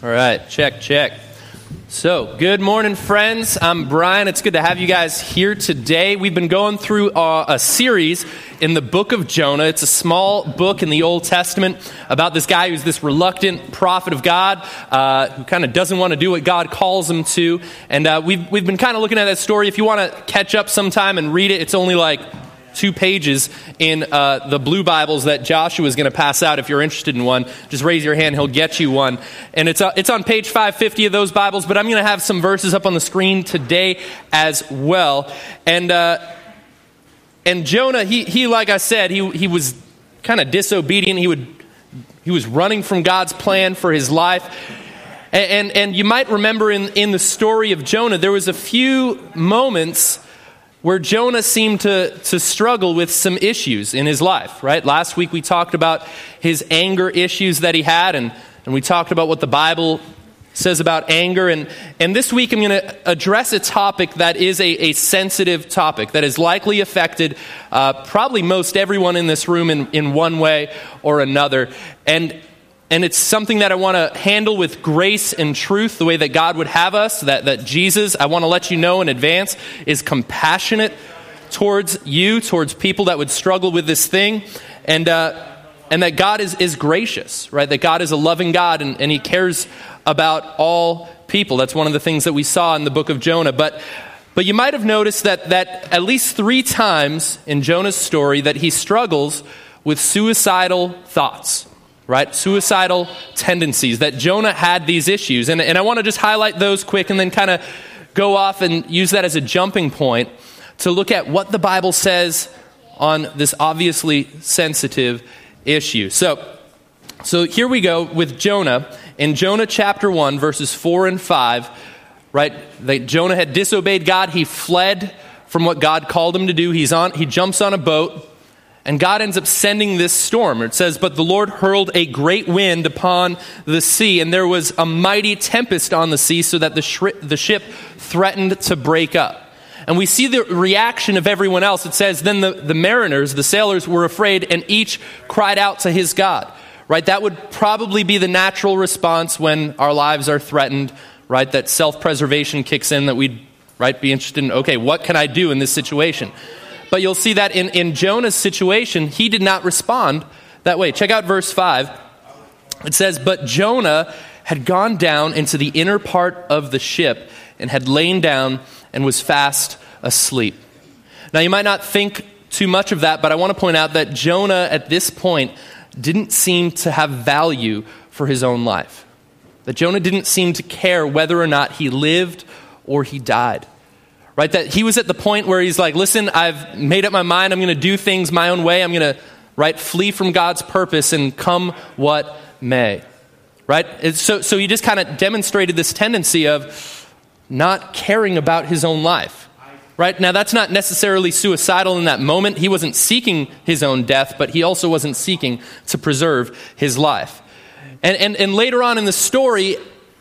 All right, check, check. So, good morning, friends. I'm Brian. It's good to have you guys here today. We've been going through a, a, series in the book of Jonah. It's a small book in the Old Testament about this guy who's this reluctant prophet of God uh, who kind of doesn't want to do what God calls him to. And uh, we've, we've been kind of looking at that story. If you want to catch up sometime and read it, it's only like two pages in uh, the blue Bibles that Joshua is going to pass out. If you're interested in one, just raise your hand. He'll get you one. And it's, uh, it's on page 550 of those Bibles, but I'm going to have some verses up on the screen today as well. And, uh, and Jonah, he, he, like I said, he, he was kind of disobedient. He, would, he was running from God's plan for his life. And, and, and you might remember in, in the story of Jonah, there was a few moments where Jonah seemed to, to struggle with some issues in his life, right? Last week we talked about his anger issues that he had, and, and we talked about what the Bible says about anger. And, and this week I'm going to address a topic that is a, a sensitive topic that has likely affected uh, probably most everyone in this room in, in one way or another. And and it's something that I want to handle with grace and truth, the way that God would have us, that, that Jesus, I want to let you know in advance, is compassionate towards you, towards people that would struggle with this thing, and, uh, and that God is, is gracious, right? That God is a loving God and, and He cares about all people. That's one of the things that we saw in the book of Jonah. But, but you might have noticed that, that at least three times in Jonah's story that he struggles with suicidal thoughts right? Suicidal tendencies, that Jonah had these issues. And, and I want to just highlight those quick and then kind of go off and use that as a jumping point to look at what the Bible says on this obviously sensitive issue. So, so here we go with Jonah. In Jonah chapter 1, verses 4 and 5, right? That Jonah had disobeyed God. He fled from what God called him to do. He's on, he jumps on a boat and God ends up sending this storm. It says, But the Lord hurled a great wind upon the sea, and there was a mighty tempest on the sea, so that the, sh- the ship threatened to break up. And we see the reaction of everyone else. It says, Then the, the mariners, the sailors, were afraid, and each cried out to his God. Right? That would probably be the natural response when our lives are threatened, right? That self preservation kicks in, that we'd right, be interested in, okay, what can I do in this situation? But you'll see that in, in Jonah's situation, he did not respond that way. Check out verse 5. It says, But Jonah had gone down into the inner part of the ship and had lain down and was fast asleep. Now, you might not think too much of that, but I want to point out that Jonah at this point didn't seem to have value for his own life. That Jonah didn't seem to care whether or not he lived or he died right? That he was at the point where he's like, listen, I've made up my mind. I'm going to do things my own way. I'm going to, right, flee from God's purpose and come what may, right? So, so he just kind of demonstrated this tendency of not caring about his own life, right? Now, that's not necessarily suicidal in that moment. He wasn't seeking his own death, but he also wasn't seeking to preserve his life. And, and, and later on in the story,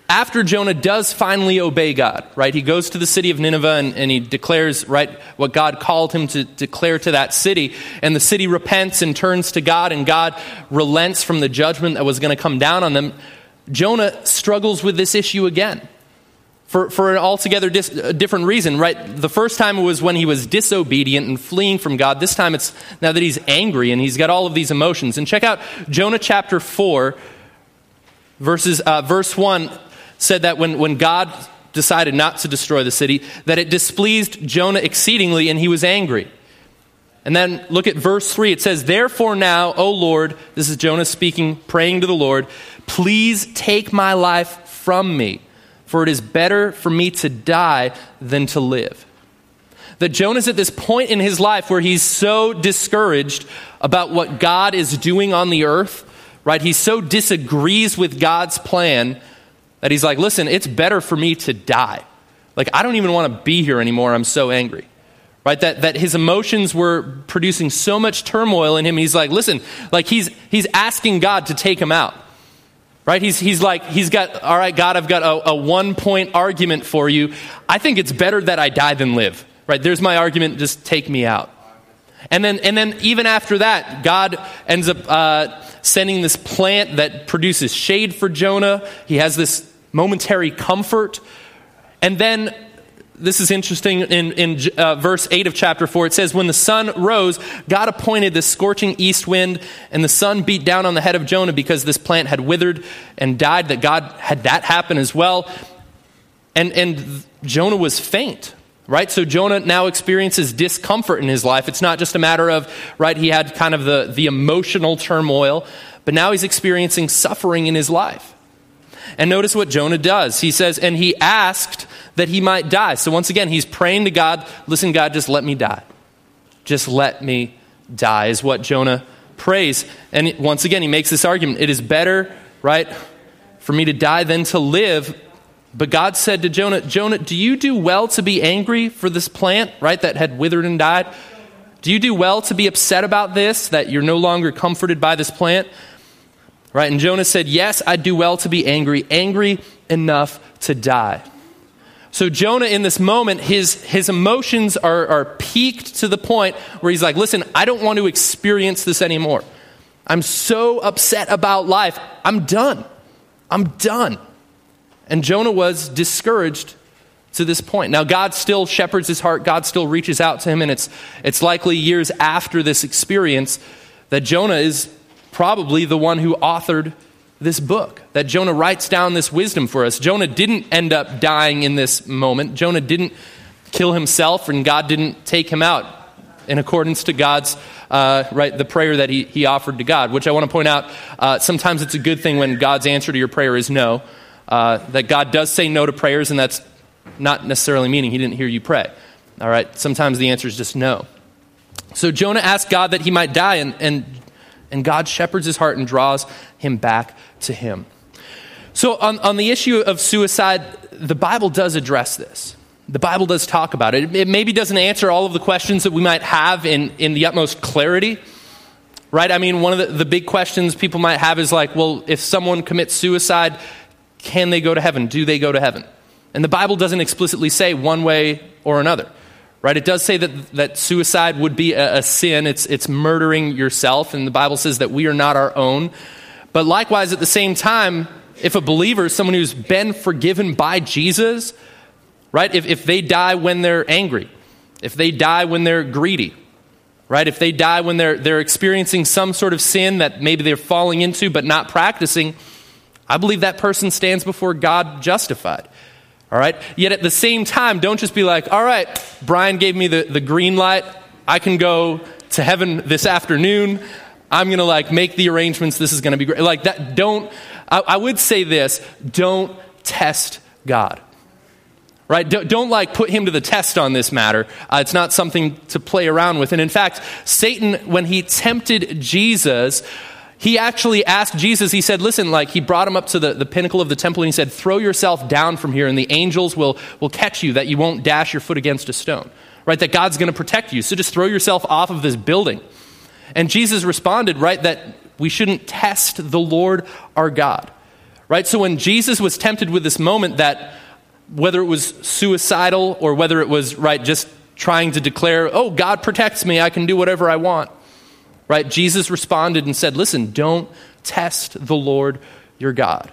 after Jonah does finally obey God, right? He goes to the city of Nineveh and, and, he declares, right, what God called him to declare to that city. And the city repents and turns to God, and God relents from the judgment that was going to come down on them. Jonah struggles with this issue again for, for an altogether dis, different reason, right? The first time it was when he was disobedient and fleeing from God. This time it's now that he's angry and he's got all of these emotions. And check out Jonah chapter 4, verses, uh, verse 1 said that when, when God decided not to destroy the city, that it displeased Jonah exceedingly and he was angry. And then look at verse 3. It says, Therefore now, O Lord, this is Jonah speaking, praying to the Lord, please take my life from me, for it is better for me to die than to live. That Jonah's at this point in his life where he's so discouraged about what God is doing on the earth, right? He so disagrees with God's plan that he's like, listen, it's better for me to die. Like, I don't even want to be here anymore. I'm so angry. Right? That, that his emotions were producing so much turmoil in him. He's like, listen, like he's, he's asking God to take him out. Right? He's, he's like, he's got, all right, God, I've got a, a one point argument for you. I think it's better that I die than live. Right? There's my argument. Just take me out. And then, and then even after that, God ends up uh, sending this plant that produces shade for Jonah. He has this momentary comfort. And then this is interesting in, in uh, verse 8 of chapter 4 it says when the sun rose god appointed this scorching east wind and the sun beat down on the head of jonah because this plant had withered and died that god had that happen as well and, and jonah was faint right so jonah now experiences discomfort in his life it's not just a matter of right he had kind of the, the emotional turmoil but now he's experiencing suffering in his life and notice what jonah does he says and he asked that he might die. So once again, he's praying to God, listen, God, just let me die. Just let me die, is what Jonah prays. And once again, he makes this argument it is better, right, for me to die than to live. But God said to Jonah, Jonah, do you do well to be angry for this plant, right, that had withered and died? Do you do well to be upset about this, that you're no longer comforted by this plant? Right? And Jonah said, Yes, I do well to be angry, angry enough to die. So, Jonah, in this moment, his, his emotions are, are peaked to the point where he's like, Listen, I don't want to experience this anymore. I'm so upset about life. I'm done. I'm done. And Jonah was discouraged to this point. Now, God still shepherds his heart, God still reaches out to him, and it's, it's likely years after this experience that Jonah is probably the one who authored this book, that Jonah writes down this wisdom for us. Jonah didn't end up dying in this moment. Jonah didn't kill himself, and God didn't take him out in accordance to God's, uh, right, the prayer that he, he offered to God, which I want to point out, uh, sometimes it's a good thing when God's answer to your prayer is no. Uh, that God does say no to prayers, and that's not necessarily meaning he didn't hear you pray. All right, sometimes the answer is just no. So Jonah asked God that he might die, and, and and God shepherds his heart and draws him back to him. So, on, on the issue of suicide, the Bible does address this. The Bible does talk about it. It maybe doesn't answer all of the questions that we might have in, in the utmost clarity, right? I mean, one of the, the big questions people might have is like, well, if someone commits suicide, can they go to heaven? Do they go to heaven? And the Bible doesn't explicitly say one way or another. Right? It does say that, that suicide would be a, a sin. It's, it's murdering yourself, and the Bible says that we are not our own. But likewise, at the same time, if a believer, someone who's been forgiven by Jesus, right, if, if they die when they're angry, if they die when they're greedy, right, if they die when they're, they're experiencing some sort of sin that maybe they're falling into but not practicing, I believe that person stands before God justified. All right? Yet at the same time, don't just be like, all right, Brian gave me the, the green light. I can go to heaven this afternoon. I'm going to like make the arrangements. This is going to be great. Like that, don't, I, I, would say this don't test God. Right? Don't, don't, like put him to the test on this matter. Uh, it's not something to play around with. And in fact, Satan, when he tempted Jesus, he actually asked Jesus, he said, listen, like he brought him up to the, the pinnacle of the temple and he said, throw yourself down from here and the angels will, will catch you that you won't dash your foot against a stone. Right? That God's going to protect you. So just throw yourself off of this building. And Jesus responded, right, that we shouldn't test the Lord our God. Right? So when Jesus was tempted with this moment that whether it was suicidal or whether it was, right, just trying to declare, oh, God protects me, I can do whatever I want Right? Jesus responded and said, Listen, don't test the Lord your God.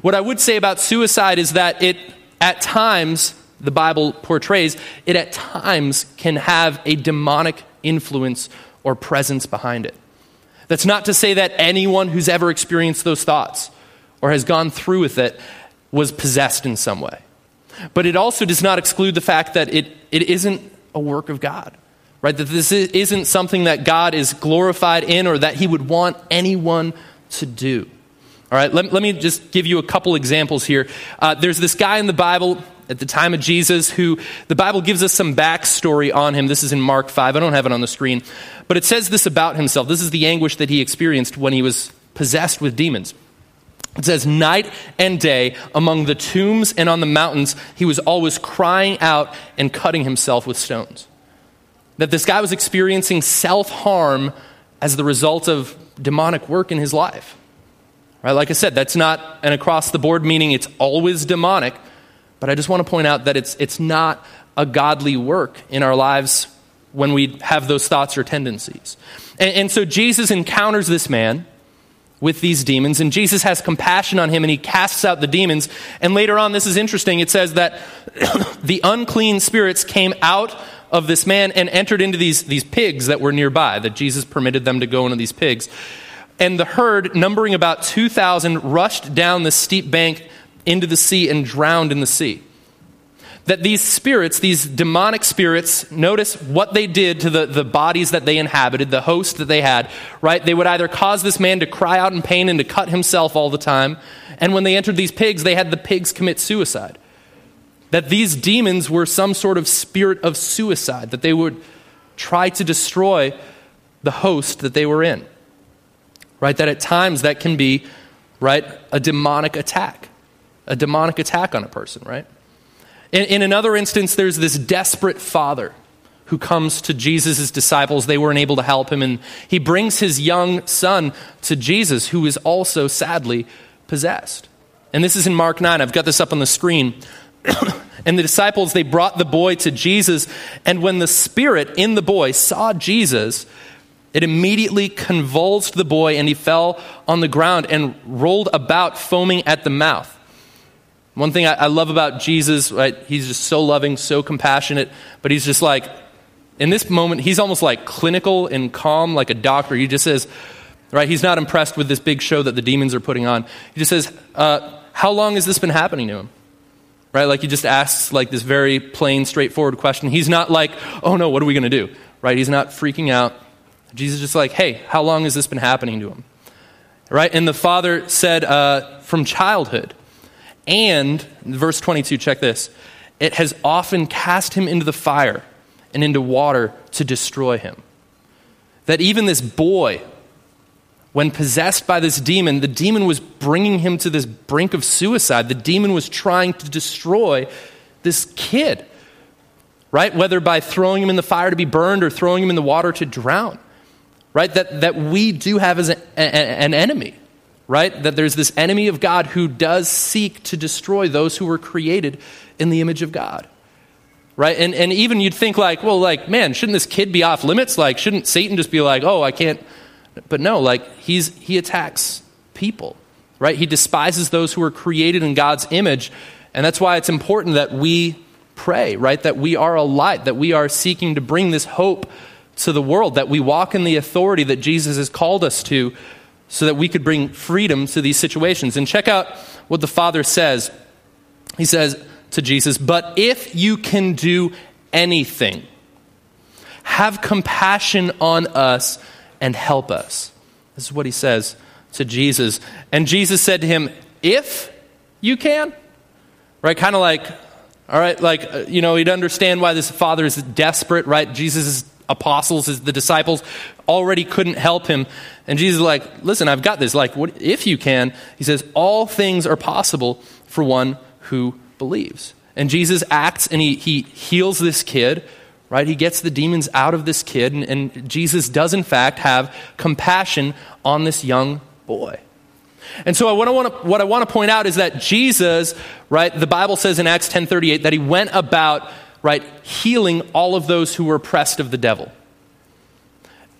What I would say about suicide is that it, at times, the Bible portrays, it at times can have a demonic influence or presence behind it. That's not to say that anyone who's ever experienced those thoughts or has gone through with it was possessed in some way. But it also does not exclude the fact that it, it isn't a work of God right? That this isn't something that God is glorified in or that He would want anyone to do. All right, let, let me just give you a couple examples here. Uh, there's this guy in the Bible at the time of Jesus who the Bible gives us some backstory on him. This is in Mark 5. I don't have it on the screen. But it says this about himself. This is the anguish that he experienced when he was possessed with demons. It says, Night and day among the tombs and on the mountains, he was always crying out and cutting himself with stones that this guy was experiencing self harm as the result of demonic work in his life. Right? Like I said, that's not an across the board meaning it's always demonic, but I just want to point out that it's, it's not a godly work in our lives when we have those thoughts or tendencies. And, and so Jesus encounters this man, with these demons, and Jesus has compassion on him and he casts out the demons. And later on, this is interesting, it says that the unclean spirits came out of this man and entered into these, these pigs that were nearby, that Jesus permitted them to go into these pigs. And the herd, numbering about 2,000, rushed down the steep bank into the sea and drowned in the sea that these spirits, these demonic spirits, notice what they did to the, the bodies that they inhabited, the host that they had, right? They would either cause this man to cry out in pain and to cut himself all the time. And when they entered these pigs, they had the pigs commit suicide. That these demons were some sort of spirit of suicide, that they would try to destroy the host that they were in. Right? That at times that can be, right, a demonic attack. A demonic attack on a person, right? In, in another instance, there's this desperate father who comes to Jesus' disciples. They weren't able to help him, and he brings his young son to Jesus, who is also sadly possessed. And this is in Mark 9. I've got this up on the screen. and the disciples, they brought the boy to Jesus, and when the spirit in the boy saw Jesus, it immediately convulsed the boy, and he fell on the ground and rolled about, foaming at the mouth. One thing I, I love about Jesus, right, he's just so loving, so compassionate, but he's just like, in this moment, he's almost like clinical and calm, like a doctor. He just says, right, he's not impressed with this big show that the demons are putting on. He just says, uh, How long has this been happening to him? Right? Like he just asks like this very plain, straightforward question. He's not like, Oh no, what are we going to do? Right? He's not freaking out. Jesus is just like, Hey, how long has this been happening to him? Right? And the father said, uh, From childhood. And, verse 22, check this it has often cast him into the fire and into water to destroy him. That even this boy, when possessed by this demon, the demon was bringing him to this brink of suicide. The demon was trying to destroy this kid, right? Whether by throwing him in the fire to be burned or throwing him in the water to drown, right? That, that we do have as a, a, an enemy right? That there's this enemy of God who does seek to destroy those who were created in the image of God. Right? And, and even you'd think, like, well, like, man, shouldn't this kid be off limits? Like, shouldn't Satan just be like, oh, I can't. But no, like, he's, he attacks people, right? He despises those who are created in God's image. And that's why it's important that we pray, right? That we are a light, that we are seeking to bring this hope to the world, that we walk in the authority that Jesus has called us to so that we could bring freedom to these situations. And check out what the Father says. He says to Jesus, But if you can do anything, have compassion on us and help us. This is what he says to Jesus. And Jesus said to him, If you can, right? Kind of like, all right, like, uh, you know, he'd understand why this father is desperate, right? Jesus apostles, the disciples, already couldn't help him. And Jesus is like, listen, I've got this. Like, what, if you can, he says, all things are possible for one who believes. And Jesus acts and he, he heals this kid, right? He gets the demons out of this kid. And, and Jesus does, in fact, have compassion on this young boy. And so what I, want to, what I want to point out is that Jesus, right, the Bible says in Acts 10:38 that he went about right, healing all of those who were oppressed of the devil.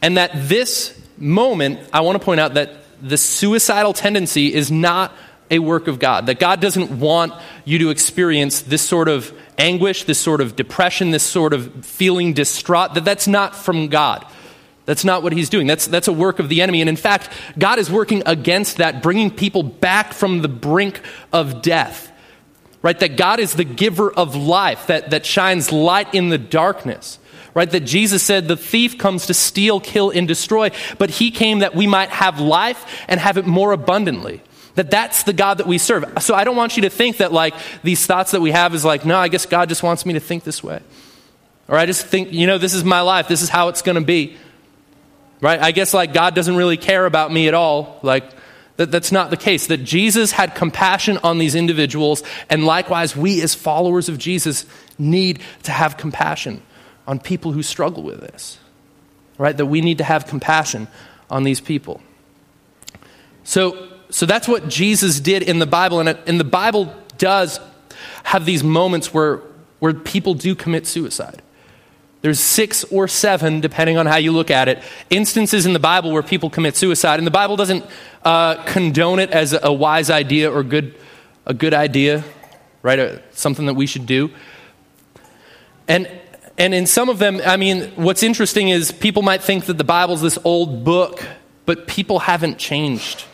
And that this moment, I want to point out that the suicidal tendency is not a work of God. That God doesn't want you to experience this sort of anguish, this sort of depression, this sort of feeling distraught, that that's not from God. That's not what he's doing. That's, that's a work of the enemy. And in fact, God is working against that, bringing people back from the brink of death right? That God is the giver of life, that, that shines light in the darkness, right? That Jesus said the thief comes to steal, kill, and destroy, but he came that we might have life and have it more abundantly. That that's the God that we serve. So I don't want you to think that like these thoughts that we have is like, no, I guess God just wants me to think this way. Or I just think, you know, this is my life. This is how it's going to be. Right? I guess like God doesn't really care about me at all. Like, that that's not the case. That Jesus had compassion on these individuals, and likewise, we as followers of Jesus need to have compassion on people who struggle with this. Right? That we need to have compassion on these people. So, so that's what Jesus did in the Bible, and, the Bible does have these moments where, where people do commit suicide. There's six or seven, depending on how you look at it, instances in the Bible where people commit suicide, and the Bible doesn't uh, condone it as a wise idea or good, a good idea, right? Uh, something that we should do. And and in some of them, I mean, what's interesting is people might think that the Bible's this old book, but people haven't changed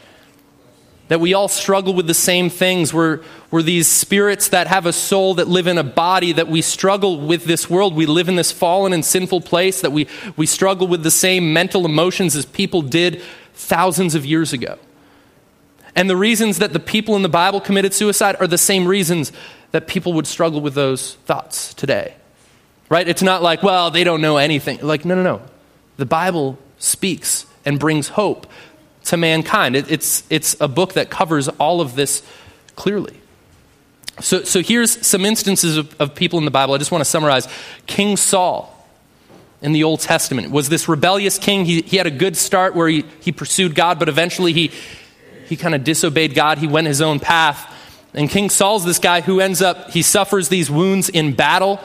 that we all struggle with the same things. We're, we're these spirits that have a soul that live in a body, that we struggle with this world. We live in this fallen and sinful place, that we, we struggle with the same mental emotions as people did thousands of years ago. And the reasons that the people in the Bible committed suicide are the same reasons that people would struggle with those thoughts today. Right? It's not like, well, they don't know anything. Like, no, no, no. The Bible speaks and brings hope to mankind. It, it's, it's a book that covers all of this clearly. So, so here's some instances of, of people in the Bible. I just want to summarize. King Saul in the Old Testament was this rebellious king. He, he had a good start where he, he pursued God, but eventually he, he kind of disobeyed God. He went his own path. And King Saul's this guy who ends up, he suffers these wounds in battle.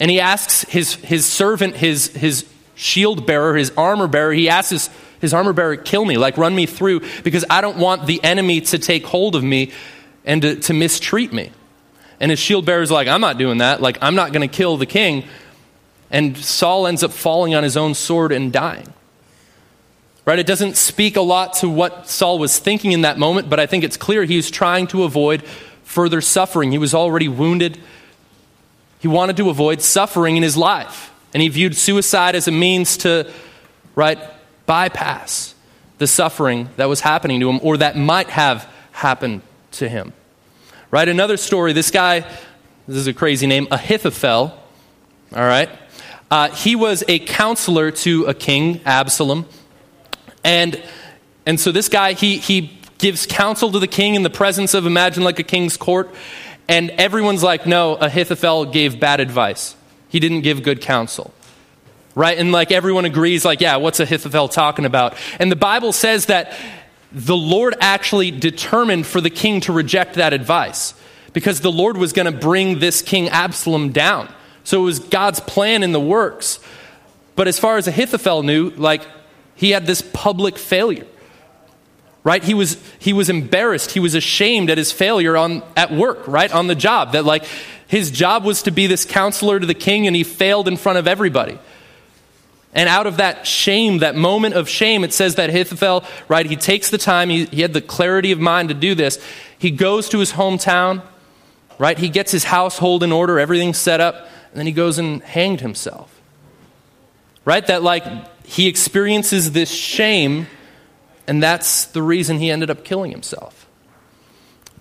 And he asks his, his servant, his, his shield bearer, his armor bearer, he asks his his armor bearer, kill me, like run me through, because I don't want the enemy to take hold of me and to, to mistreat me. And his shield bearer's like, I'm not doing that. Like, I'm not going to kill the king. And Saul ends up falling on his own sword and dying. Right? It doesn't speak a lot to what Saul was thinking in that moment, but I think it's clear he was trying to avoid further suffering. He was already wounded. He wanted to avoid suffering in his life. And he viewed suicide as a means to, right, bypass the suffering that was happening to him or that might have happened to him. Right? Another story this guy, this is a crazy name, Ahithophel, all right? Uh, he was a counselor to a king, Absalom. And, and so this guy, he, he gives counsel to the king in the presence of, imagine like a king's court. And everyone's like, no, Ahithophel gave bad advice. He didn't give good counsel right? And like everyone agrees, like, yeah, what's Ahithophel talking about? And the Bible says that the Lord actually determined for the king to reject that advice because the Lord was going to bring this king Absalom down. So it was God's plan in the works. But as far as Ahithophel knew, like, he had this public failure. Right? He was he was embarrassed. He was ashamed at his failure on at work, right? On the job. That like his job was to be this counselor to the king and he failed in front of everybody. And out of that shame, that moment of shame, it says that Ahithophel, right, he takes the time, he, he had the clarity of mind to do this. He goes to his hometown, right? He gets his household in order, everything's set up, and then he goes and hanged himself. Right? That, like, he experiences this shame, and that's the reason he ended up killing himself.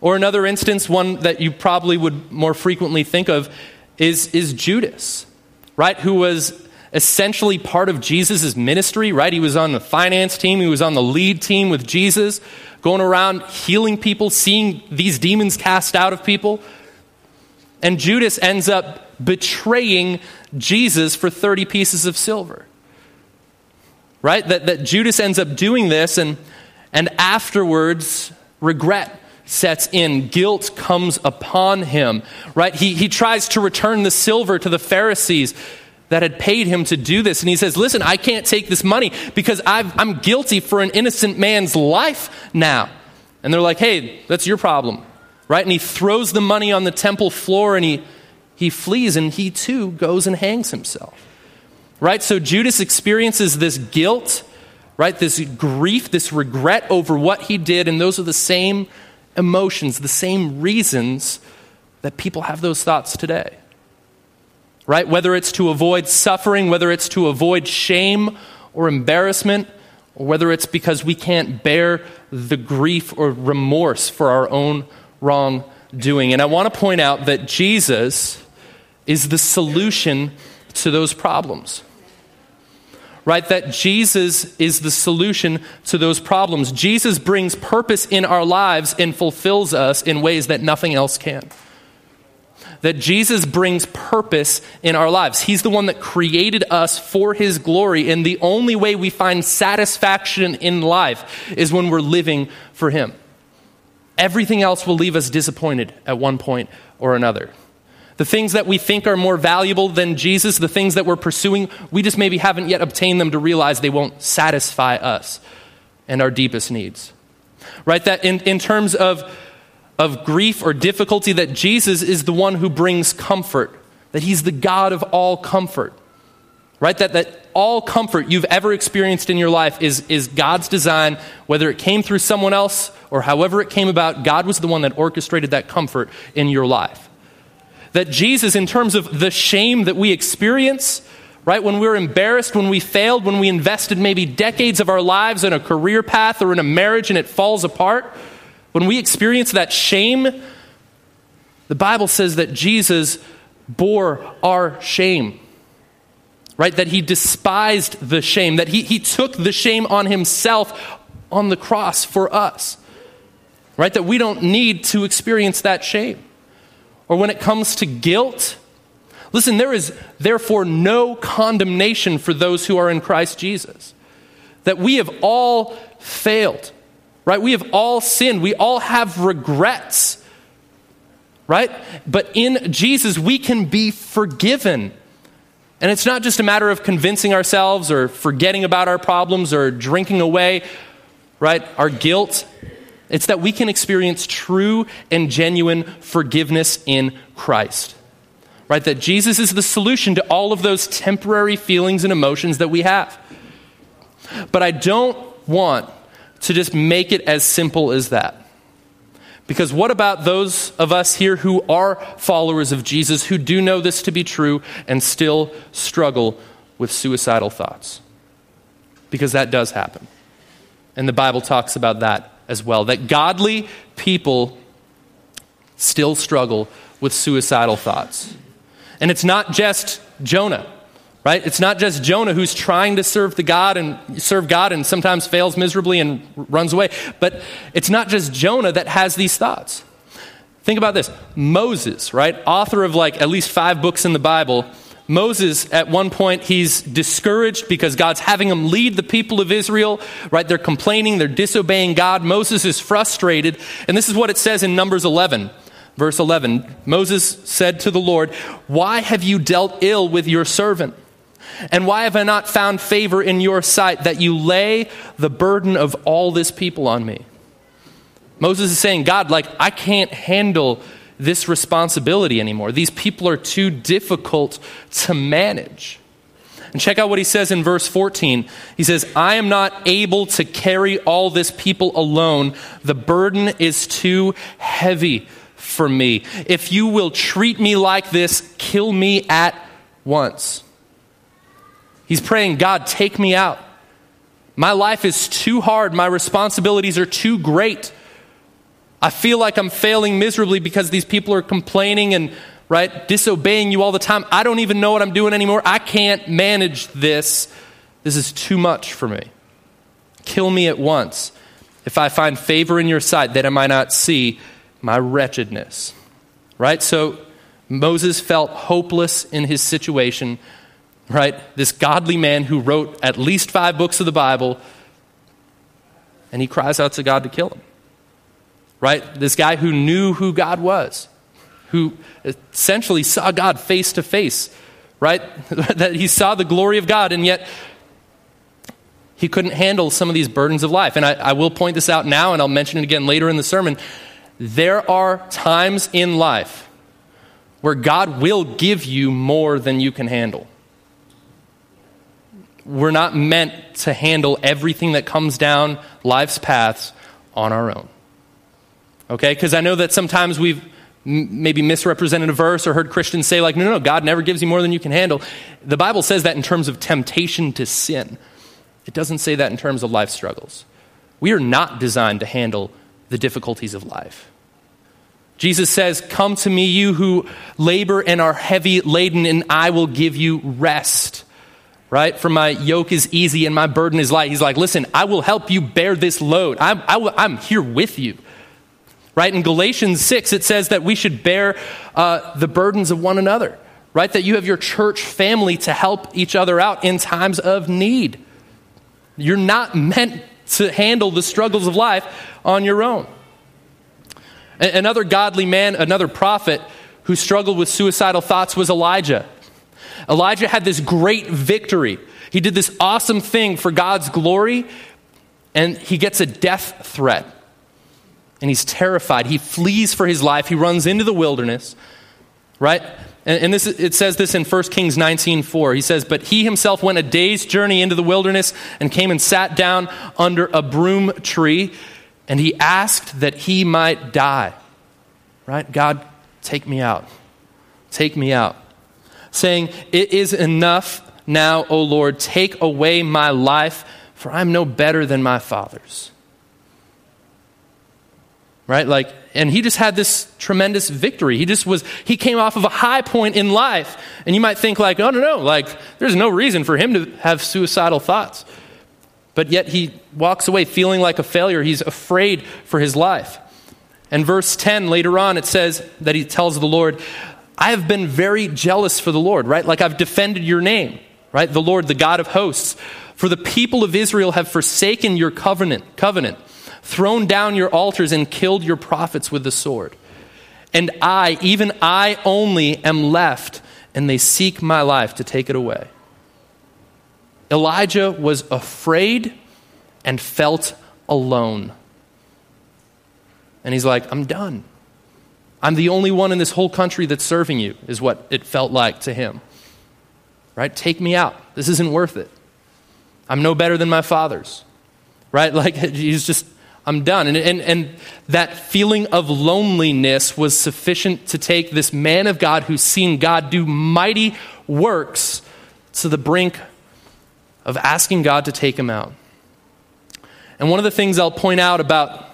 Or another instance, one that you probably would more frequently think of, is, is Judas, right? Who was essentially part of Jesus' ministry, right? He was on the finance team, he was on the lead team with Jesus, going around healing people, seeing these demons cast out of people. And Judas ends up betraying Jesus for 30 pieces of silver. Right? That, that Judas ends up doing this, and, and afterwards, regret sets in. Guilt comes upon him. Right? He, he tries to return the silver to the Pharisees that had paid him to do this. And he says, Listen, I can't take this money because i am guilty for an innocent man's life now. And they're like, Hey, that's your problem. Right? And he throws the money on the temple floor and he, he flees and he too goes and hangs himself. Right? So Judas experiences this guilt, right? This grief, this regret over what he did. And those are the same emotions, the same reasons that people have those thoughts today right? Whether it's to avoid suffering, whether it's to avoid shame or embarrassment, or whether it's because we can't bear the grief or remorse for our own wrongdoing. And I want to point out that Jesus is the solution to those problems. Right? That Jesus is the solution to those problems. Jesus brings purpose in our lives and fulfills us in ways that nothing else can that Jesus brings purpose in our lives. He's the one that created us for his glory, and the only way we find satisfaction in life is when we're living for him. Everything else will leave us disappointed at one point or another. The things that we think are more valuable than Jesus, the things that we're pursuing, we just maybe haven't yet obtained them to realize they won't satisfy us and our deepest needs. Right? That in, in terms of, of grief or difficulty, that Jesus is the one who brings comfort, that he's the God of all comfort. Right? That, that all comfort you've ever experienced in your life is, is God's design, whether it came through someone else or however it came about, God was the one that orchestrated that comfort in your life that Jesus, in terms of the shame that we experience, right, when we're embarrassed, when we failed, when we invested maybe decades of our lives in a career path or in a marriage and it falls apart, when we experience that shame, the Bible says that Jesus bore our shame. Right? That he despised the shame, that he, he took the shame on himself on the cross for us. Right? That we don't need to experience that shame or when it comes to guilt, listen, there is therefore no condemnation for those who are in Christ Jesus. That we have all failed, right? We have all sinned. We all have regrets, right? But in Jesus, we can be forgiven. And it's not just a matter of convincing ourselves or forgetting about our problems or drinking away, right, our guilt. It's that we can experience true and genuine forgiveness in Christ. Right? That Jesus is the solution to all of those temporary feelings and emotions that we have. But I don't want to just make it as simple as that. Because what about those of us here who are followers of Jesus who do know this to be true and still struggle with suicidal thoughts? Because that does happen. And the Bible talks about that as well. That godly people still struggle with suicidal thoughts. And it's not just Jonah, right? It's not just Jonah who's trying to serve the God and serve God and sometimes fails miserably and runs away. But it's not just Jonah that has these thoughts. Think about this. Moses, right? Author of like at least 5 books in the Bible, Moses, at one point, he's discouraged because God's having him lead the people of Israel, right? They're complaining, they're disobeying God. Moses is frustrated. And this is what it says in Numbers 11, verse 11. Moses said to the Lord, Why have you dealt ill with your servant? And why have I not found favor in your sight that you lay the burden of all this people on me? Moses is saying, God, like, I can't handle this responsibility anymore. These people are too difficult to manage. And check out what he says in verse 14. He says, I am not able to carry all this people alone. The burden is too heavy for me. If you will treat me like this, kill me at once. He's praying, God, take me out. My life is too hard. My responsibilities are too great. I feel like I'm failing miserably because these people are complaining and right disobeying you all the time. I don't even know what I'm doing anymore. I can't manage this. This is too much for me. Kill me at once if I find favor in your sight that I might not see my wretchedness. Right? So Moses felt hopeless in his situation. Right? This godly man who wrote at least five books of the Bible, and he cries out to God to kill him right? This guy who knew who God was, who essentially saw God face to face, right? that he saw the glory of God, and yet he couldn't handle some of these burdens of life. And I, I will point this out now, and I'll mention it again later in the sermon. There are times in life where God will give you more than you can handle. We're not meant to handle everything that comes down life's paths on our own. Okay? Because I know that sometimes we've maybe misrepresented a verse or heard Christians say, like, no, no, no, God never gives you more than you can handle. The Bible says that in terms of temptation to sin. It doesn't say that in terms of life struggles. We are not designed to handle the difficulties of life. Jesus says, Come to me, you who labor and are heavy laden, and I will give you rest. Right? For my yoke is easy and my burden is light. He's like, Listen, I will help you bear this load. I'm, I am here with you. Right? In Galatians 6, it says that we should bear uh, the burdens of one another. Right? That you have your church family to help each other out in times of need. You're not meant to handle the struggles of life on your own. Another godly man, another prophet, who struggled with suicidal thoughts was Elijah. Elijah had this great victory. He did this awesome thing for God's glory, and he gets a death threat. And he's terrified. He flees for his life. He runs into the wilderness, right? And, and this, it says this in 1 Kings 19 4. He says, But he himself went a day's journey into the wilderness and came and sat down under a broom tree, and he asked that he might die. Right? God, take me out. Take me out. Saying, It is enough now, O Lord, take away my life, for I'm no better than my fathers. Right? Like, and he just had this tremendous victory. He just was, he came off of a high point in life. And you might think, like, oh, no, no, like, there's no reason for him to have suicidal thoughts. But yet he walks away feeling like a failure. He's afraid for his life. And verse 10, later on, it says that he tells the Lord, I have been very jealous for the Lord, right? Like I've defended your name, right? The Lord, the God of hosts. For the people of Israel have forsaken your covenant, covenant thrown down your altars and killed your prophets with the sword. And I, even I only, am left, and they seek my life to take it away. Elijah was afraid and felt alone. And he's like, I'm done. I'm the only one in this whole country that's serving you, is what it felt like to him. Right? Take me out. This isn't worth it. I'm no better than my fathers. Right? Like, he's just I'm done. And, and, and that feeling of loneliness was sufficient to take this man of God who's seen God do mighty works to the brink of asking God to take him out. And one of the things I'll point out about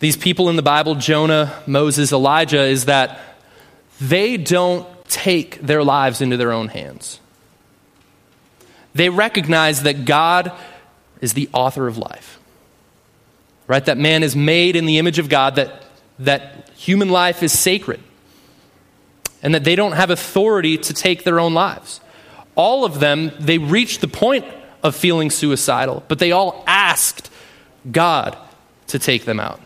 these people in the Bible, Jonah, Moses, Elijah, is that they don't take their lives into their own hands. They recognize that God is the author of life right? That man is made in the image of God, that, that human life is sacred, and that they don't have authority to take their own lives. All of them, they reached the point of feeling suicidal, but they all asked God to take them out.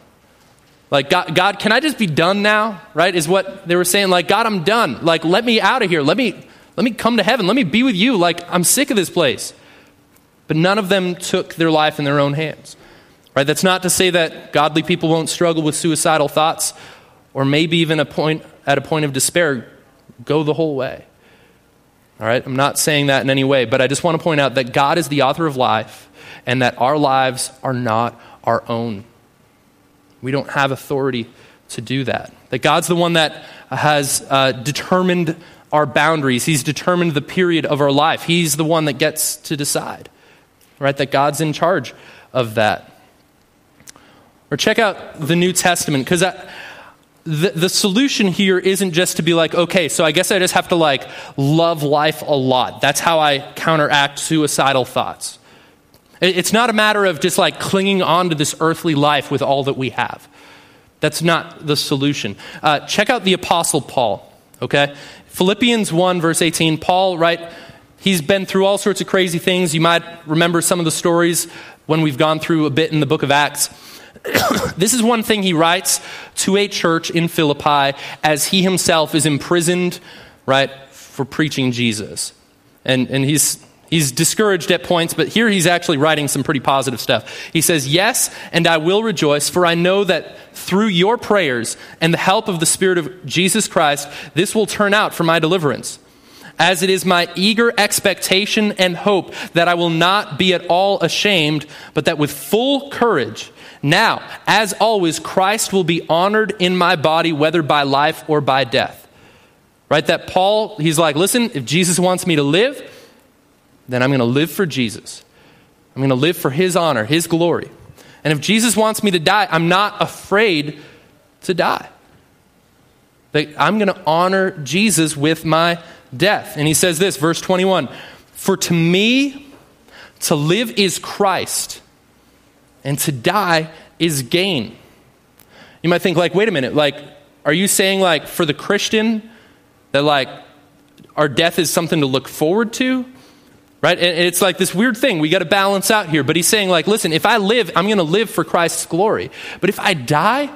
Like, God, God, can I just be done now? Right? Is what they were saying. Like, God, I'm done. Like, let me out of here. Let me, let me come to heaven. Let me be with you. Like, I'm sick of this place. But none of them took their life in their own hands. Right? That's not to say that godly people won't struggle with suicidal thoughts or maybe even a point, at a point of despair, go the whole way. All right? I'm not saying that in any way, but I just want to point out that God is the author of life and that our lives are not our own. We don't have authority to do that. That God's the one that has uh, determined our boundaries, He's determined the period of our life. He's the one that gets to decide, right? That God's in charge of that. Or check out the New Testament, because the, the solution here isn't just to be like, okay, so I guess I just have to like love life a lot. That's how I counteract suicidal thoughts. It's not a matter of just like clinging on to this earthly life with all that we have. That's not the solution. Uh, check out the Apostle Paul, okay? Philippians 1, verse 18. Paul, right? He's been through all sorts of crazy things. You might remember some of the stories when we've gone through a bit in the book of Acts. this is one thing he writes to a church in Philippi as he himself is imprisoned, right, for preaching Jesus. And, and he's, he's discouraged at points, but here he's actually writing some pretty positive stuff. He says, Yes, and I will rejoice, for I know that through your prayers and the help of the Spirit of Jesus Christ, this will turn out for my deliverance as it is my eager expectation and hope that I will not be at all ashamed, but that with full courage now, as always, Christ will be honored in my body, whether by life or by death. Right? That Paul, he's like, listen, if Jesus wants me to live, then I'm going to live for Jesus. I'm going to live for his honor, his glory. And if Jesus wants me to die, I'm not afraid to die. I'm going to honor Jesus with my death. And he says this, verse 21 For to me, to live is Christ and to die is gain. You might think, like, wait a minute, like, are you saying, like, for the Christian, that, like, our death is something to look forward to? Right? And it's like this weird thing we got to balance out here. But he's saying, like, listen, if I live, I'm going to live for Christ's glory. But if I die,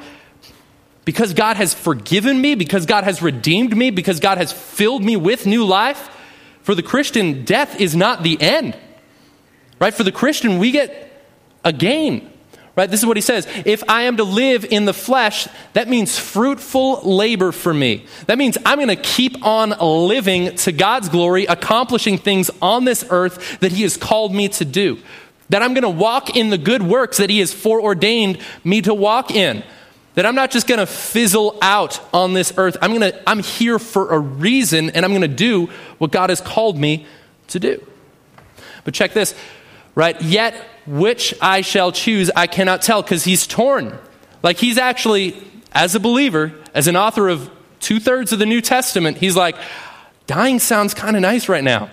because God has forgiven me, because God has redeemed me, because God has filled me with new life. For the Christian, death is not the end. Right? For the Christian, we get a gain. Right? This is what he says. If I am to live in the flesh, that means fruitful labor for me. That means I'm going to keep on living to God's glory, accomplishing things on this earth that he has called me to do. That I'm going to walk in the good works that he has foreordained me to walk in. That I'm not just going to fizzle out on this earth. I'm going to I'm here for a reason and I'm going to do what God has called me to do. But check this, right? Yet which I shall choose, I cannot tell because he's torn. Like he's actually, as a believer, as an author of two thirds of the New Testament, he's like, dying sounds kind of nice right now.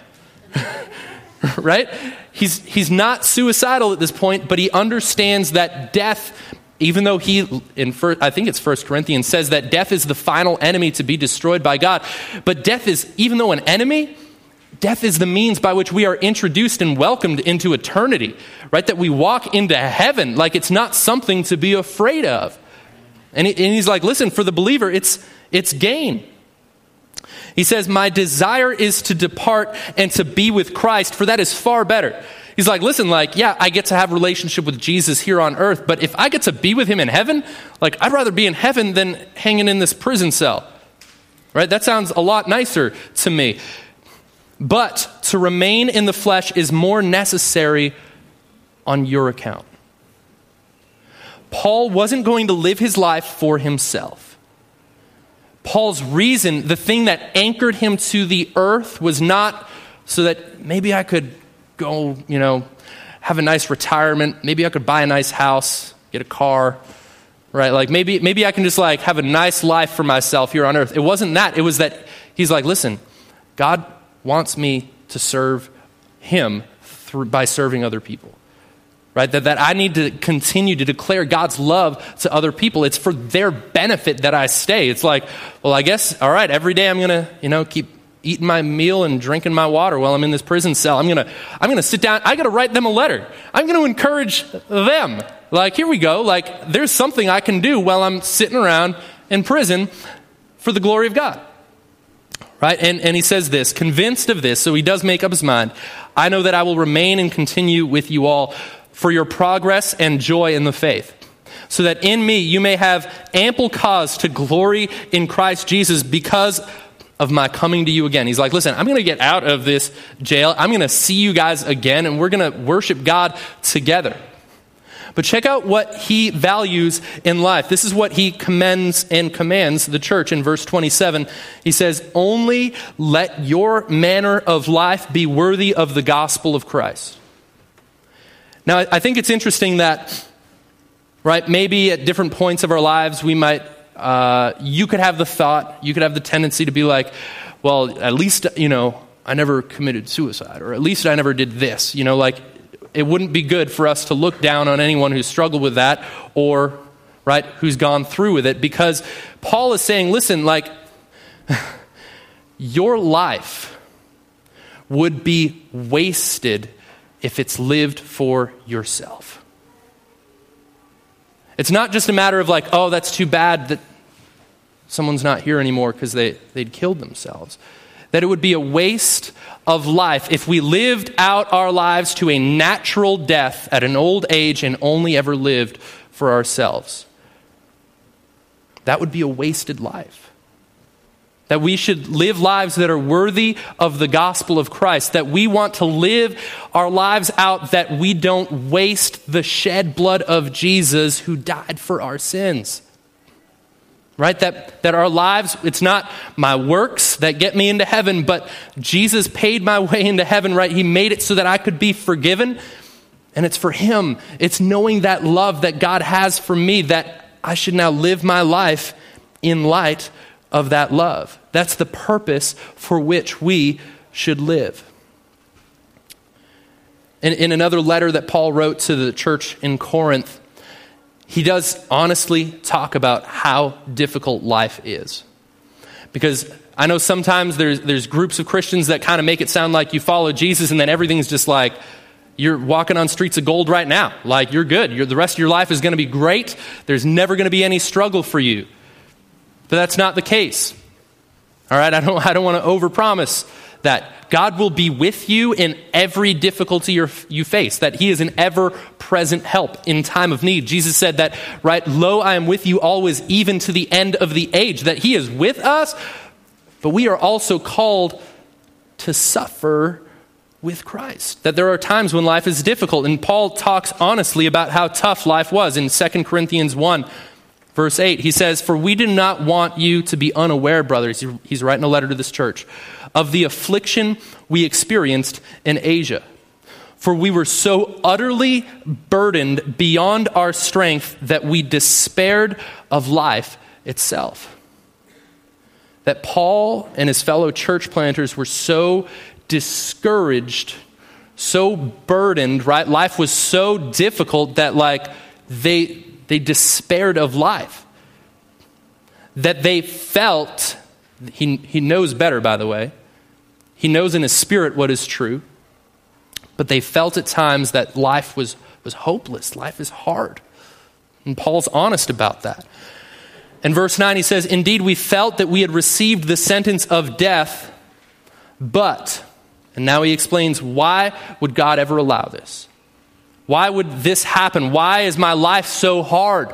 right? He's, he's not suicidal at this point, but he understands that death, even though he, in first, I think it's First Corinthians, says that death is the final enemy to be destroyed by God. But death is, even though an enemy, Death is the means by which we are introduced and welcomed into eternity, right? That we walk into heaven like it's not something to be afraid of. And, he's like, listen, for the believer, it's, it's gain. He says, My desire is to depart and to be with Christ, for that is far better. He's like, listen, like, yeah, I get to have relationship with Jesus here on earth, but if I get to be with him in heaven, like, I'd rather be in heaven than hanging in this prison cell. Right? That sounds a lot nicer to me. But to remain in the flesh is more necessary on your account. Paul wasn't going to live his life for himself. Paul's reason, the thing that anchored him to the earth, was not so that maybe I could go, you know, have a nice retirement. Maybe I could buy a nice house, get a car, right? Like maybe, maybe I can just like have a nice life for myself here on earth. It wasn't that. It was that he's like, listen, God wants me to serve Him through, by serving other people. Right? That, that I need to continue to declare God's love to other people. It's for their benefit that I stay. It's like, well, I guess, all right, every day I'm going to, you know, keep eating my meal and drinking my water while I'm in this prison cell. I'm going to I'm going to sit down. I got to write them a letter. I'm going to encourage them. Like, here we go. Like, there's something I can do while I'm sitting around in prison for the glory of God. Right? And, and he says this, convinced of this, so he does make up his mind. I know that I will remain and continue with you all for your progress and joy in the faith, so that in me you may have ample cause to glory in Christ Jesus because of my coming to you again. He's like, listen, I'm going to get out of this jail. I'm going to see you guys again, and we're going to worship God together. But check out what he values in life. This is what he commends and commands the church in verse 27. He says, Only let your manner of life be worthy of the gospel of Christ. Now, I think it's interesting that, right, maybe at different points of our lives, we might, uh, you could have the thought, you could have the tendency to be like, well, at least, you know, I never committed suicide, or at least I never did this. You know, like it wouldn't be good for us to look down on anyone who's struggled with that or, right, who's gone through with it because Paul is saying, listen, like, your life would be wasted if it's lived for yourself. It's not just a matter of like, oh, that's too bad that someone's not here anymore because they, they'd killed themselves that it would be a waste of life if we lived out our lives to a natural death at an old age and only ever lived for ourselves. That would be a wasted life. That we should live lives that are worthy of the gospel of Christ. That we want to live our lives out that we don't waste the shed blood of Jesus who died for our sins right? That, that our lives, it's not my works that get me into heaven, but Jesus paid my way into heaven, right? He made it so that I could be forgiven. And it's for Him. It's knowing that love that God has for me that I should now live my life in light of that love. That's the purpose for which we should live. In, in another letter that Paul wrote to the church in Corinth, he does honestly talk about how difficult life is. Because I know sometimes there's, there's groups of Christians that kind of make it sound like you follow Jesus and then everything's just like you're walking on streets of gold right now. Like you're good. You're, the rest of your life is going to be great. There's never going to be any struggle for you. But that's not the case. All right, I don't, I don't want to overpromise that. God will be with you in every difficulty you face, that He is an ever present help in time of need. Jesus said that, right, lo, I am with you always, even to the end of the age, that He is with us, but we are also called to suffer with Christ. That there are times when life is difficult. And Paul talks honestly about how tough life was in 2 Corinthians 1, verse 8. He says, For we do not want you to be unaware, brothers. He's writing a letter to this church of the affliction we experienced in Asia. For we were so utterly burdened beyond our strength that we despaired of life itself. That Paul and his fellow church planters were so discouraged, so burdened, right? Life was so difficult that, like, they, they despaired of life. That they felt, he, he knows better, by the way, he knows in his spirit what is true, but they felt at times that life was, was hopeless. Life is hard. And Paul's honest about that. In verse 9, he says, Indeed, we felt that we had received the sentence of death, but, and now he explains why would God ever allow this? Why would this happen? Why is my life so hard?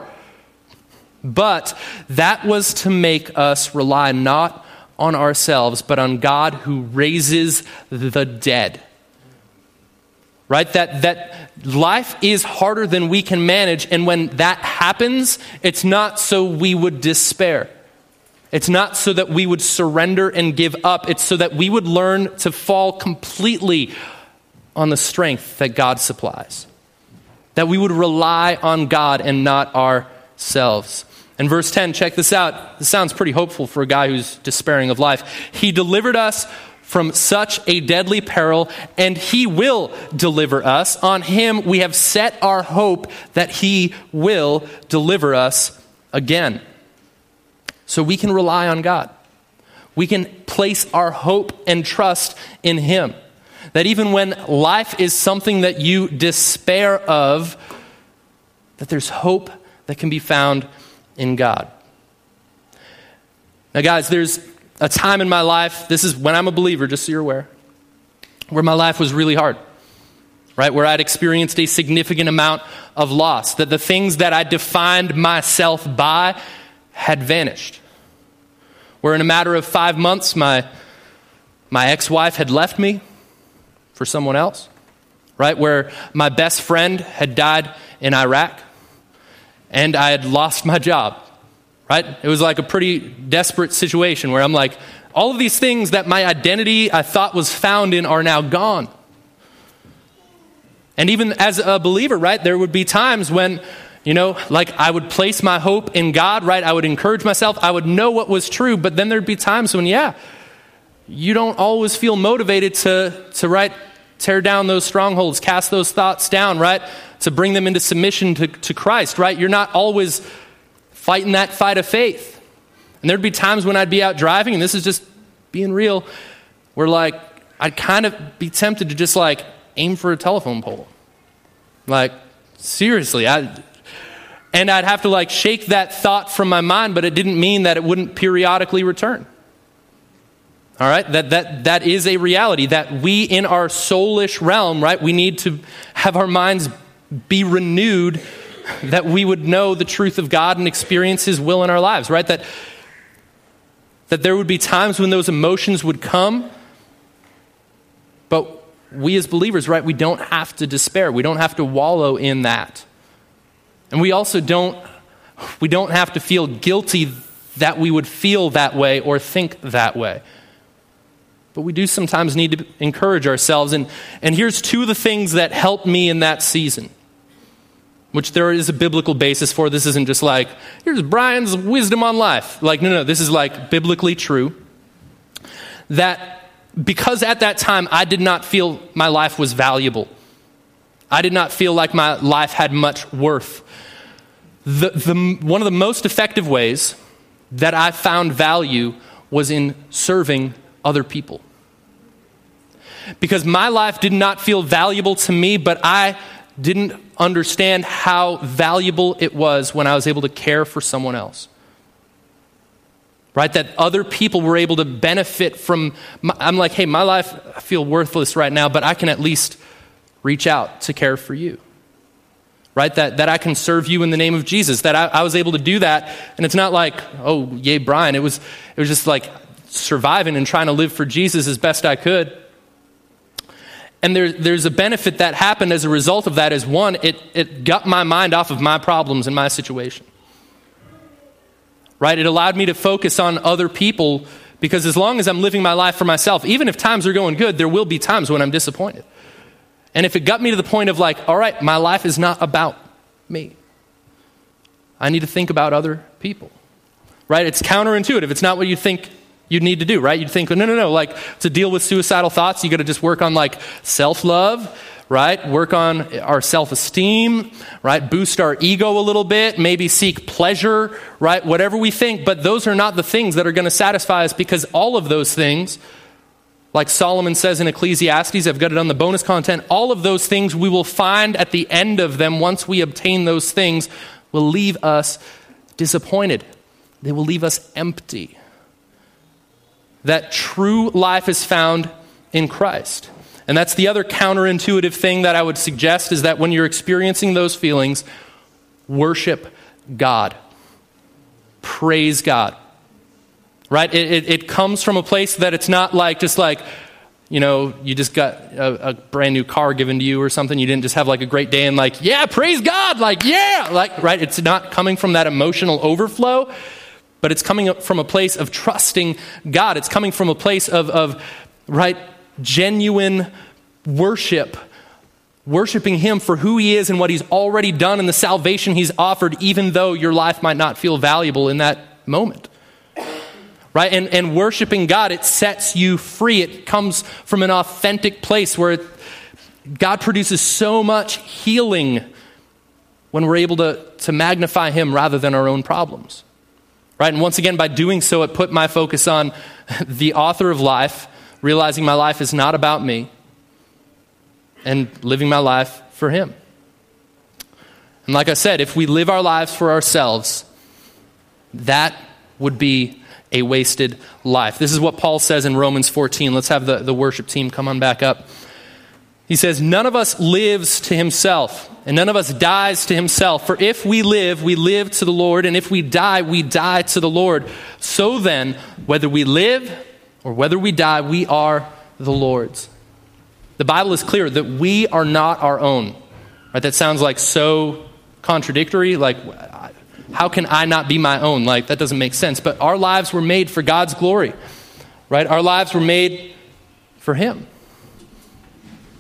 But that was to make us rely not on ourselves, but on God who raises the dead. Right? That, that life is harder than we can manage, and when that happens, it's not so we would despair. It's not so that we would surrender and give up. It's so that we would learn to fall completely on the strength that God supplies. That we would rely on God and not ourselves. In verse 10, check this out. This sounds pretty hopeful for a guy who's despairing of life. He delivered us from such a deadly peril, and he will deliver us. On him we have set our hope that he will deliver us again. So we can rely on God. We can place our hope and trust in him. That even when life is something that you despair of, that there's hope that can be found in God. Now, guys, there's a time in my life, this is when I'm a believer, just so you're aware, where my life was really hard, right? Where I'd experienced a significant amount of loss, that the things that I defined myself by had vanished. Where in a matter of five months, my, my ex wife had left me for someone else, right? Where my best friend had died in Iraq and I had lost my job, right? It was like a pretty desperate situation where I'm like, all of these things that my identity I thought was found in are now gone. And even as a believer, right, there would be times when, you know, like I would place my hope in God, right? I would encourage myself. I would know what was true, but then there'd be times when, yeah, you don't always feel motivated to, to right, tear down those strongholds, cast those thoughts down, right? to bring them into submission to, to Christ, right? You're not always fighting that fight of faith. And there'd be times when I'd be out driving, and this is just being real, where like I'd kind of be tempted to just like aim for a telephone pole. Like, seriously, I and I'd have to like shake that thought from my mind, but it didn't mean that it wouldn't periodically return. All right? That, that, that is a reality that we in our soulish realm, right, we need to have our minds be renewed that we would know the truth of God and experience His will in our lives, right? That, that there would be times when those emotions would come, but we as believers, right, we don't have to despair. We don't have to wallow in that. And we also don't, we don't have to feel guilty that we would feel that way or think that way. But we do sometimes need to encourage ourselves. And, and here's two of the things that helped me in that season which there is a biblical basis for. This isn't just like, here's Brian's wisdom on life. Like, no, no, this is like biblically true. That because at that time I did not feel my life was valuable, I did not feel like my life had much worth. The, the, one of the most effective ways that I found value was in serving other people. Because my life did not feel valuable to me, but I didn't understand how valuable it was when I was able to care for someone else. right? That other people were able to benefit from. My, I'm like, hey, my life, I feel worthless right now, but I can at least reach out to care for you. Right? That, that I can serve you in the name of Jesus. That I, I was able to do that. And it's not like, oh, yay, Brian. It was, it was just like surviving and trying to live for Jesus as best I could. And there, there's a benefit that happened as a result of that is one, it, it got my mind off of my problems and my situation right? It allowed me to focus on other people because as long as I'm living my life for myself, even if times are going good, there will be times when I'm disappointed. And if it got me to the point of like, all right, my life is not about me, I need to think about other people, right? It's counterintuitive. It's not what you think you'd need to do, right? You'd think, no, no, no, like to deal with suicidal thoughts, you got to just work on like self love right? Work on our self esteem, right? Boost our ego a little bit, maybe seek pleasure, right? Whatever we think, but those are not the things that are going to satisfy us because all of those things, like Solomon says in Ecclesiastes, I've got it on the bonus content, all of those things we will find at the end of them, once we obtain those things, will leave us disappointed. They will leave us empty. That true life is found in Christ. And that's the other counterintuitive thing that I would suggest is that when you're experiencing those feelings, worship God. Praise God. Right? It, it, it, comes from a place that it's not like just like, you know, you just got a, a, brand new car given to you or something. You didn't just have like a great day and like, yeah, praise God, like, yeah, like, right? It's not coming from that emotional overflow, but it's coming from a place of trusting God. It's coming from a place of, of right, genuine worship, worshiping Him for who He is and what He's already done and the salvation He's offered, even though your life might not feel valuable in that moment. Right? And, and worshiping God, it sets you free. It comes from an authentic place where it, God produces so much healing when we're able to, to magnify Him rather than our own problems. Right? And once again, by doing so, it put my focus on the author of life realizing my life is not about me and living my life for Him. And like I said, if we live our lives for ourselves, that would be a wasted life. This is what Paul says in Romans 14. Let's have the, the worship team come on back up. He says, None of us lives to himself, and none of us dies to himself. For if we live, we live to the Lord, and if we die, we die to the Lord. So then, whether we live or whether we die, we are the Lord's. The Bible is clear that we are not our own. Right? That sounds like so contradictory. Like, how can I not be my own? Like, that doesn't make sense. But our lives were made for God's glory. Right? Our lives were made for Him.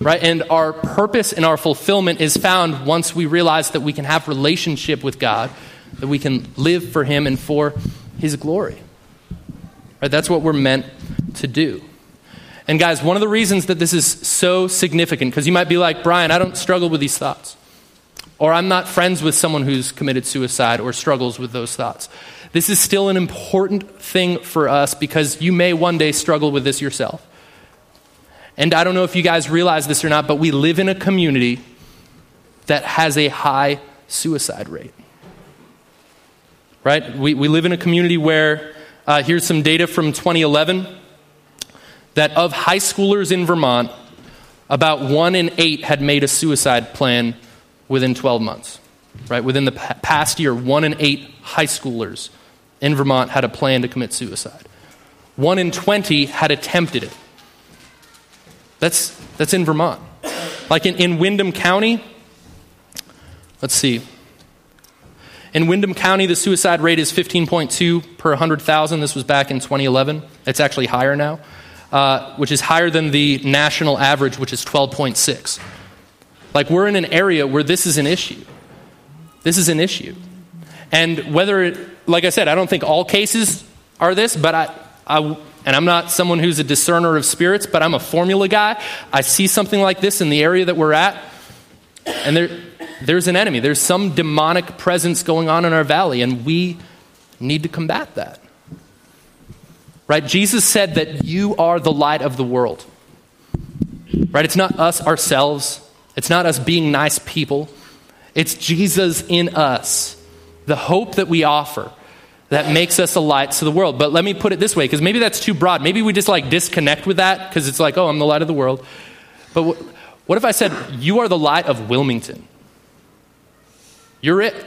Right? And our purpose and our fulfillment is found once we realize that we can have relationship with God, that we can live for Him and for His glory. Right? That's what we're meant to do. And guys, one of the reasons that this is so significant, because you might be like, Brian, I don't struggle with these thoughts. Or I'm not friends with someone who's committed suicide or struggles with those thoughts. This is still an important thing for us because you may one day struggle with this yourself. And I don't know if you guys realize this or not, but we live in a community that has a high suicide rate. Right? We, we live in a community where, uh, here's some data from 2011 that of high schoolers in Vermont, about one in eight had made a suicide plan within 12 months. Right? Within the past year, one in eight high schoolers in Vermont had a plan to commit suicide. One in 20 had attempted it. That's, that's in Vermont. Like in, in Windham County, let's see. In Windham County, the suicide rate is 15.2 per 100,000. This was back in 2011. It's actually higher now uh, which is higher than the national average, which is 12.6. Like, we're in an area where this is an issue. This is an issue. And whether, it, like I said, I don't think all cases are this, but I, I, and I'm not someone who's a discerner of spirits, but I'm a formula guy. I see something like this in the area that we're at, and there, there's an enemy. There's some demonic presence going on in our valley, and we need to combat that. Right? Jesus said that you are the light of the world. Right? It's not us ourselves. It's not us being nice people. It's Jesus in us, the hope that we offer, that makes us a light to the world. But let me put it this way, because maybe that's too broad. Maybe we just like disconnect with that because it's like, oh, I'm the light of the world. But wh- what if I said, you are the light of Wilmington? You're it.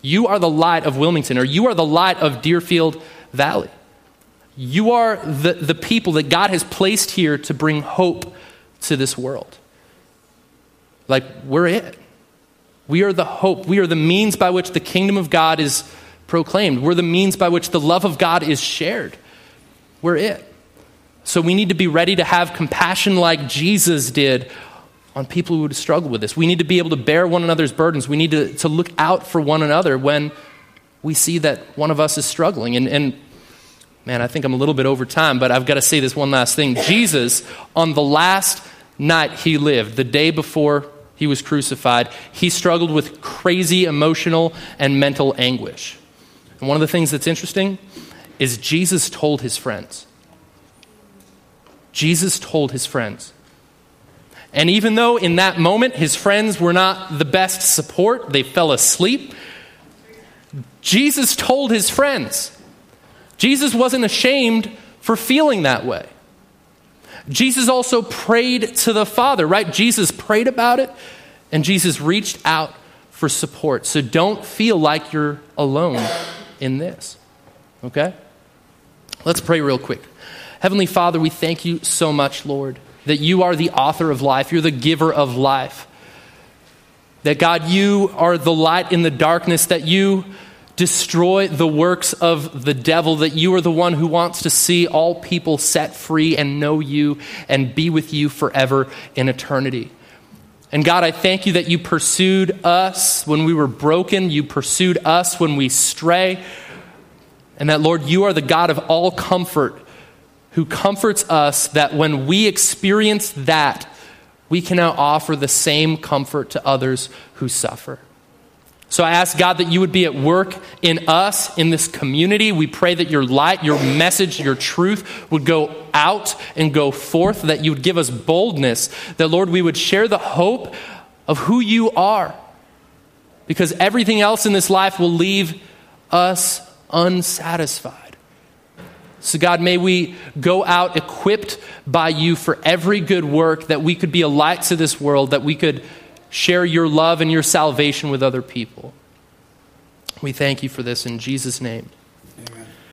You are the light of Wilmington, or you are the light of Deerfield Valley. You are the, the people that God has placed here to bring hope to this world. Like, we're it. We are the hope. We are the means by which the kingdom of God is proclaimed. We're the means by which the love of God is shared. We're it. So we need to be ready to have compassion like Jesus did on people who would struggle with this. We need to be able to bear one another's burdens. We need to, to look out for one another when we see that one of us is struggling. And, and man, I think I'm a little bit over time, but I've got to say this one last thing. Jesus, on the last night he lived, the day before he was crucified, he struggled with crazy emotional and mental anguish. And one of the things that's interesting is Jesus told his friends. Jesus told his friends. And even though in that moment his friends were not the best support, they fell asleep, Jesus told his friends. Jesus wasn't ashamed for feeling that way. Jesus also prayed to the Father, right? Jesus prayed about it, and Jesus reached out for support. So don't feel like you're alone in this, okay? Let's pray real quick. Heavenly Father, we thank you so much, Lord, that you are the author of life, you're the giver of life. That God, you are the light in the darkness, that you destroy the works of the devil, that you are the one who wants to see all people set free and know you and be with you forever in eternity. And God, I thank you that you pursued us when we were broken, you pursued us when we stray, and that, Lord, you are the God of all comfort who comforts us that when we experience that, we can now offer the same comfort to others who suffer. So I ask God that you would be at work in us, in this community. We pray that your light, your message, your truth would go out and go forth, that you would give us boldness, that, Lord, we would share the hope of who you are. Because everything else in this life will leave us unsatisfied. So, God, may we go out equipped by you for every good work, that we could be a light to this world, that we could share your love and your salvation with other people. We thank you for this in Jesus' name.